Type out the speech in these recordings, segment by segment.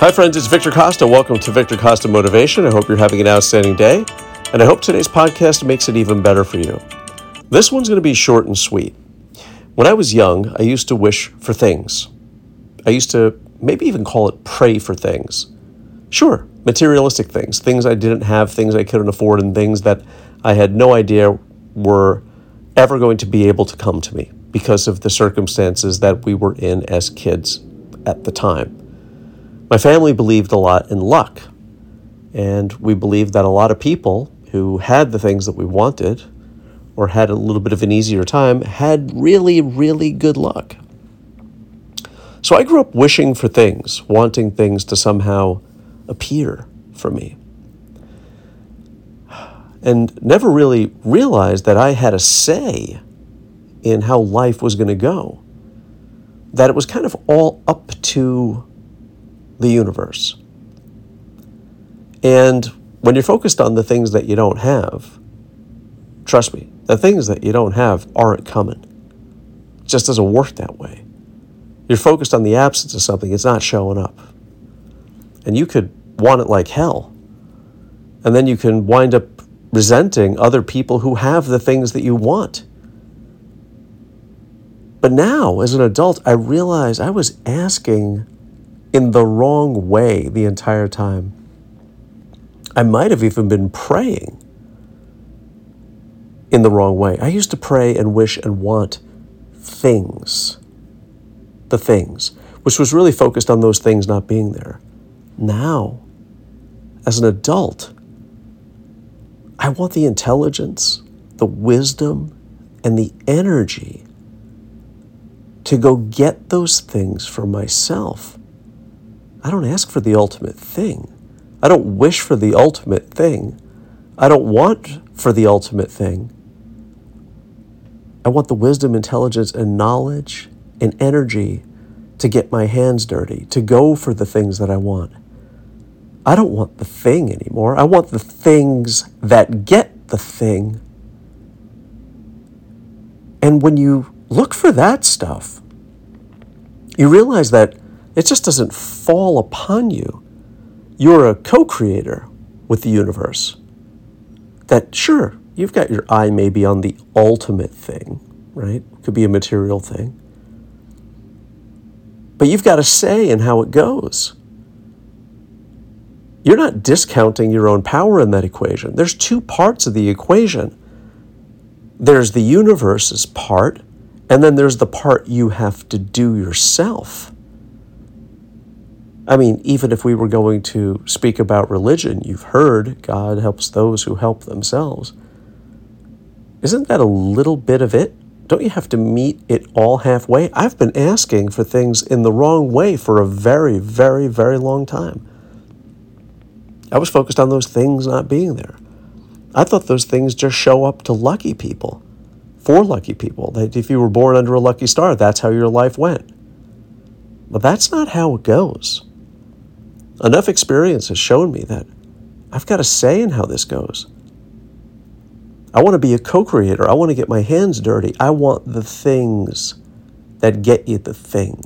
Hi, friends, it's Victor Costa. Welcome to Victor Costa Motivation. I hope you're having an outstanding day, and I hope today's podcast makes it even better for you. This one's going to be short and sweet. When I was young, I used to wish for things. I used to maybe even call it pray for things. Sure, materialistic things, things I didn't have, things I couldn't afford, and things that I had no idea were ever going to be able to come to me because of the circumstances that we were in as kids at the time. My family believed a lot in luck, and we believed that a lot of people who had the things that we wanted or had a little bit of an easier time had really, really good luck. So I grew up wishing for things, wanting things to somehow appear for me. And never really realized that I had a say in how life was going to go. That it was kind of all up to the universe. And when you're focused on the things that you don't have, trust me, the things that you don't have aren't coming. It just doesn't work that way. You're focused on the absence of something, it's not showing up. And you could want it like hell. And then you can wind up resenting other people who have the things that you want. But now, as an adult, I realize I was asking in the wrong way the entire time. I might have even been praying in the wrong way. I used to pray and wish and want things, the things, which was really focused on those things not being there. Now, as an adult, I want the intelligence, the wisdom, and the energy to go get those things for myself. I don't ask for the ultimate thing. I don't wish for the ultimate thing. I don't want for the ultimate thing. I want the wisdom, intelligence, and knowledge and energy to get my hands dirty, to go for the things that I want. I don't want the thing anymore. I want the things that get the thing. And when you look for that stuff, you realize that it just doesn't fall upon you. You're a co creator with the universe. That, sure, you've got your eye maybe on the ultimate thing, right? Could be a material thing. But you've got a say in how it goes. You're not discounting your own power in that equation. There's two parts of the equation there's the universe's part, and then there's the part you have to do yourself. I mean, even if we were going to speak about religion, you've heard God helps those who help themselves. Isn't that a little bit of it? Don't you have to meet it all halfway? I've been asking for things in the wrong way for a very, very, very long time. I was focused on those things not being there. I thought those things just show up to lucky people, for lucky people. That if you were born under a lucky star, that's how your life went. But that's not how it goes. Enough experience has shown me that I've got a say in how this goes. I want to be a co creator. I want to get my hands dirty. I want the things that get you the thing.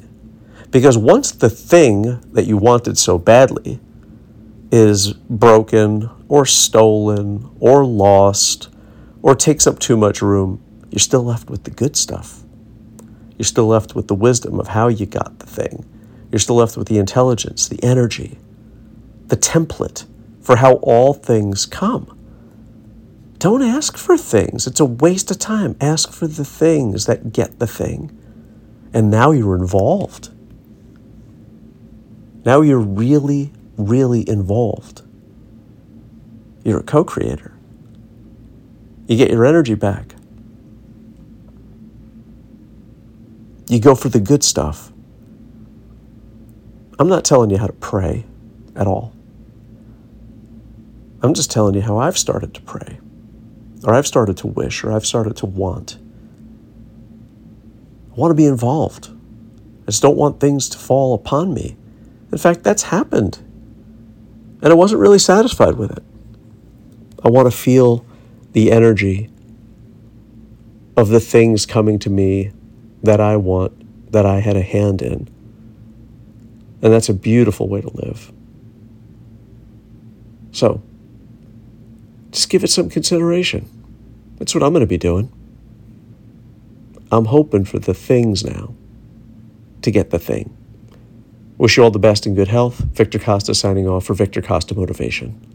Because once the thing that you wanted so badly is broken or stolen or lost or takes up too much room, you're still left with the good stuff. You're still left with the wisdom of how you got the thing. You're still left with the intelligence, the energy, the template for how all things come. Don't ask for things. It's a waste of time. Ask for the things that get the thing. And now you're involved. Now you're really, really involved. You're a co creator. You get your energy back. You go for the good stuff. I'm not telling you how to pray at all. I'm just telling you how I've started to pray, or I've started to wish, or I've started to want. I want to be involved. I just don't want things to fall upon me. In fact, that's happened. And I wasn't really satisfied with it. I want to feel the energy of the things coming to me that I want, that I had a hand in. And that's a beautiful way to live. So, just give it some consideration. That's what I'm going to be doing. I'm hoping for the things now to get the thing. Wish you all the best and good health. Victor Costa signing off for Victor Costa Motivation.